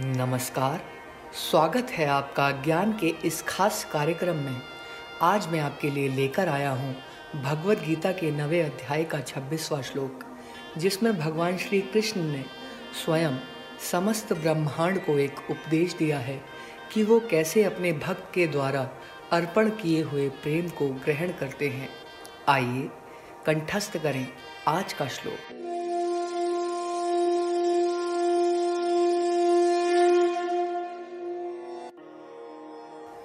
नमस्कार। स्वागत है आपका ज्ञान के इस खास कार्यक्रम में। आज मैं आपके लिए लेकर आया हूँ भगवत गीता के नवे अध्याय का छब्बीसवा श्लोक, जिसमें भगवान श्री कृष्ण ने स्वयं समस्त ब्रह्मांड को एक उपदेश दिया है कि वो कैसे अपने भक्त के द्वारा अर्पण किए हुए प्रेम को ग्रहण करते हैं। आइए, कंठस्थ करें आज का श्लोक।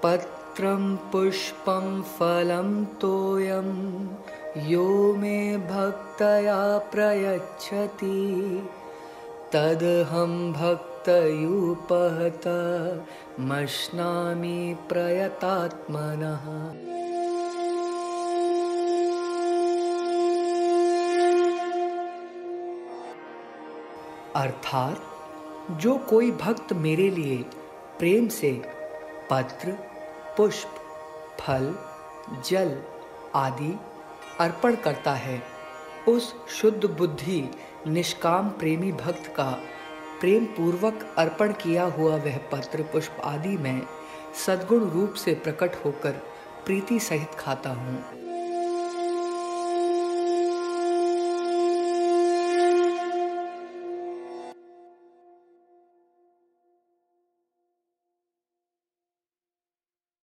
पत्रं पुष्पं फलं तोयं। यो मे भक्तया प्रयच्छति। तदहं भक्तयूपहत, मश्नामि प्रयतात्मनः। अर्थात, जो कोई भक्त मेरे लिए प्रेम से पत्र पुष्प, फल, जल आदि अर्पण करता है। उस शुद्ध बुद्धि, निष्काम प्रेमी भक्त का प्रेम पूर्वक अर्पण किया हुआ वह पत्र पुष्प आदि में सद्गुण रूप से प्रकट होकर प्रीति सहित खाता हूँ।